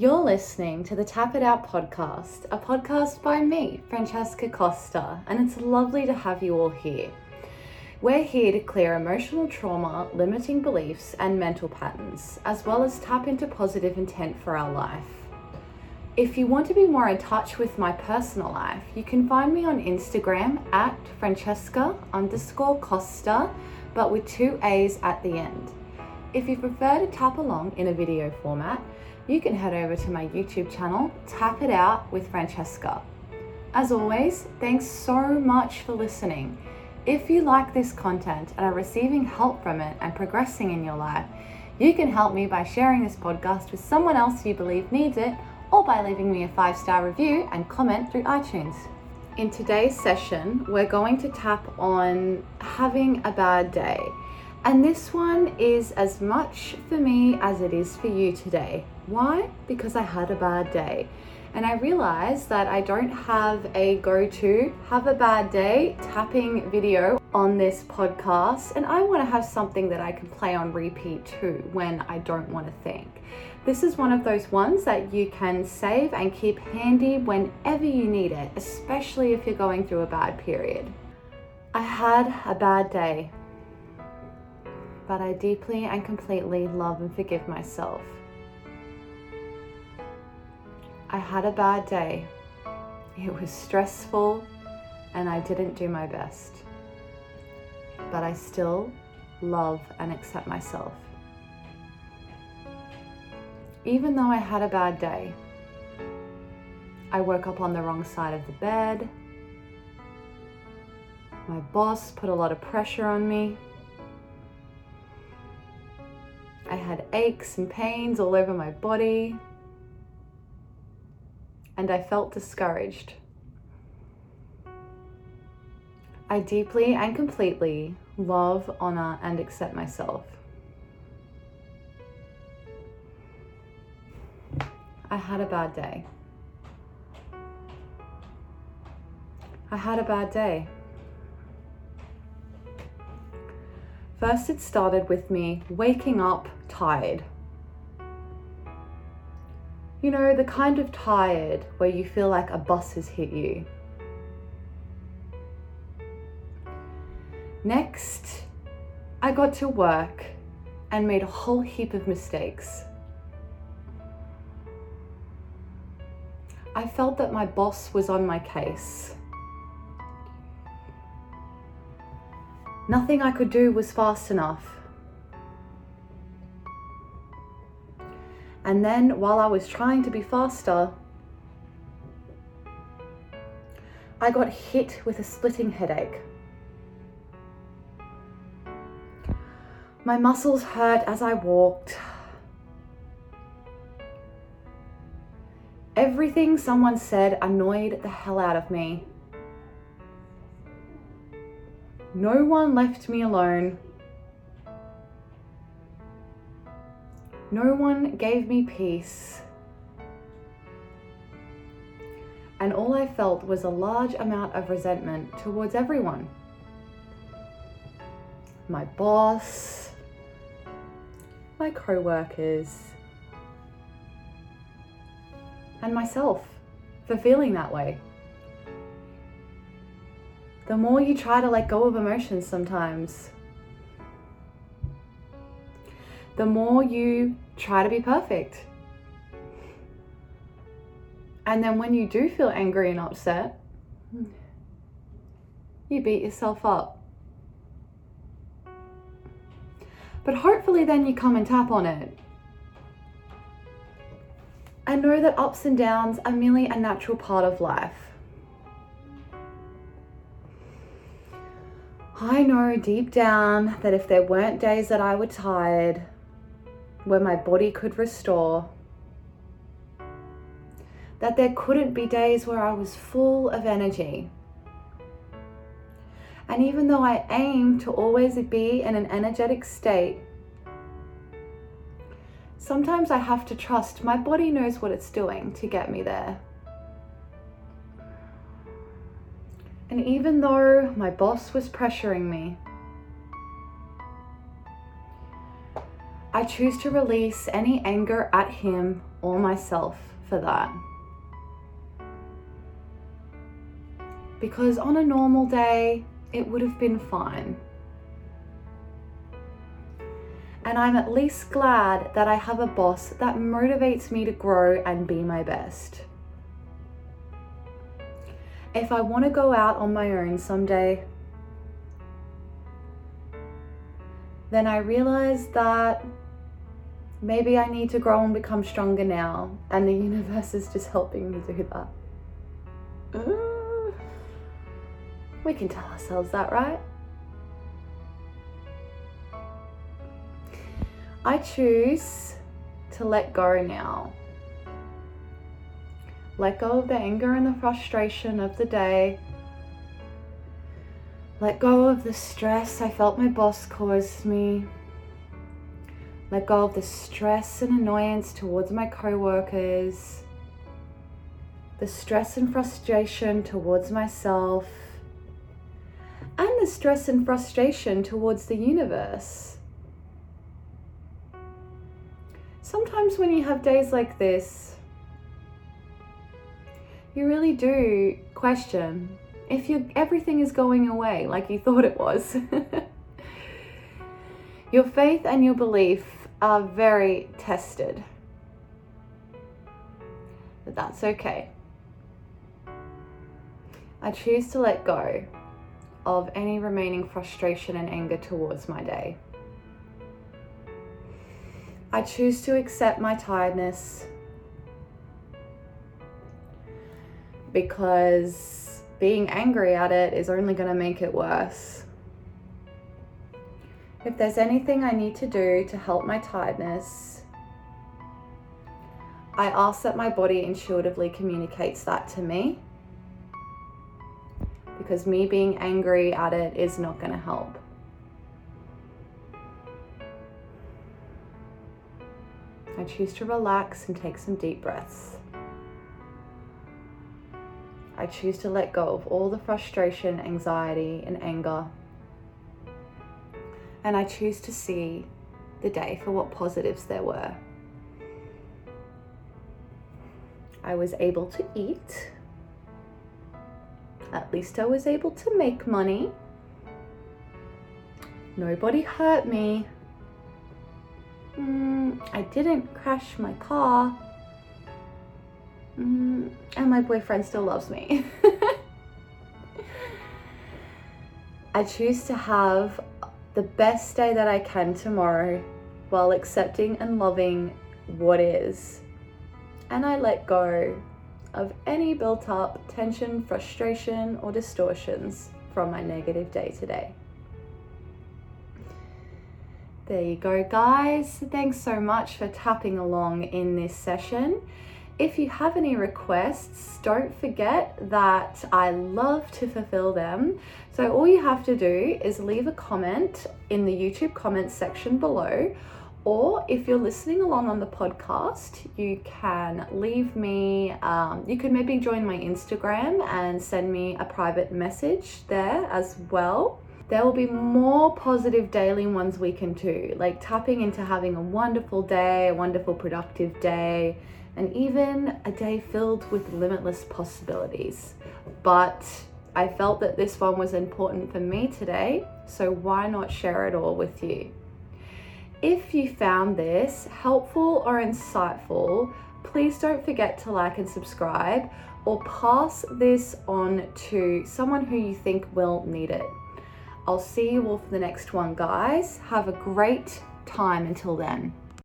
You're listening to the Tap It Out podcast, a podcast by me, Francesca Costa, and it's lovely to have you all here. We're here to clear emotional trauma, limiting beliefs, and mental patterns, as well as tap into positive intent for our life. If you want to be more in touch with my personal life, you can find me on Instagram at Francesca underscore Costa, but with two A's at the end. If you prefer to tap along in a video format, you can head over to my YouTube channel, Tap It Out with Francesca. As always, thanks so much for listening. If you like this content and are receiving help from it and progressing in your life, you can help me by sharing this podcast with someone else you believe needs it or by leaving me a five star review and comment through iTunes. In today's session, we're going to tap on having a bad day. And this one is as much for me as it is for you today. Why? Because I had a bad day. And I realized that I don't have a go to have a bad day tapping video on this podcast. And I want to have something that I can play on repeat too when I don't want to think. This is one of those ones that you can save and keep handy whenever you need it, especially if you're going through a bad period. I had a bad day, but I deeply and completely love and forgive myself. I had a bad day. It was stressful and I didn't do my best. But I still love and accept myself. Even though I had a bad day, I woke up on the wrong side of the bed. My boss put a lot of pressure on me. Aches and pains all over my body. And I felt discouraged. I deeply and completely love, honor, and accept myself. I had a bad day. I had a bad day. First, it started with me waking up tired. You know, the kind of tired where you feel like a bus has hit you. Next, I got to work and made a whole heap of mistakes. I felt that my boss was on my case. Nothing I could do was fast enough. And then, while I was trying to be faster, I got hit with a splitting headache. My muscles hurt as I walked. Everything someone said annoyed the hell out of me. No one left me alone. No one gave me peace. And all I felt was a large amount of resentment towards everyone my boss, my co workers and myself for feeling that way. The more you try to let go of emotions sometimes, the more you try to be perfect. And then when you do feel angry and upset, you beat yourself up. But hopefully, then you come and tap on it and know that ups and downs are merely a natural part of life. I know deep down that if there weren't days that I were tired, where my body could restore, that there couldn't be days where I was full of energy. And even though I aim to always be in an energetic state, Sometimes I have to trust my body knows what it's doing to get me there. And even though my boss was pressuring me, I choose to release any anger at him or myself for that. Because on a normal day, it would have been fine. And I'm at least glad that I have a boss that motivates me to grow and be my best. If I want to go out on my own someday, then I realize that maybe I need to grow and become stronger now, and the universe is just helping me do that. Uh, we can tell ourselves that, right? I choose to let go now. Let go of the anger and the frustration of the day. Let go of the stress I felt my boss caused me. Let go of the stress and annoyance towards my coworkers. The stress and frustration towards myself. And the stress and frustration towards the universe. Sometimes when you have days like this, you really do question if you everything is going away like you thought it was. your faith and your belief are very tested. But that's okay. I choose to let go of any remaining frustration and anger towards my day. I choose to accept my tiredness because being angry at it is only going to make it worse. If there's anything I need to do to help my tiredness, I ask that my body intuitively communicates that to me because me being angry at it is not going to help. I choose to relax and take some deep breaths. I choose to let go of all the frustration, anxiety, and anger. And I choose to see the day for what positives there were. I was able to eat. At least I was able to make money. Nobody hurt me. Mm, I didn't crash my car. Mm, and my boyfriend still loves me. I choose to have the best day that I can tomorrow while accepting and loving what is. And I let go of any built up tension, frustration, or distortions from my negative day today. There you go, guys. Thanks so much for tapping along in this session. If you have any requests, don't forget that I love to fulfill them. So, all you have to do is leave a comment in the YouTube comments section below, or if you're listening along on the podcast, you can leave me, um, you could maybe join my Instagram and send me a private message there as well there will be more positive daily ones we can do, like tapping into having a wonderful day, a wonderful productive day, and even a day filled with limitless possibilities. But I felt that this one was important for me today, so why not share it all with you? If you found this helpful or insightful, please don't forget to like and subscribe or pass this on to someone who you think will need it. I'll see you all for the next one, guys. Have a great time until then.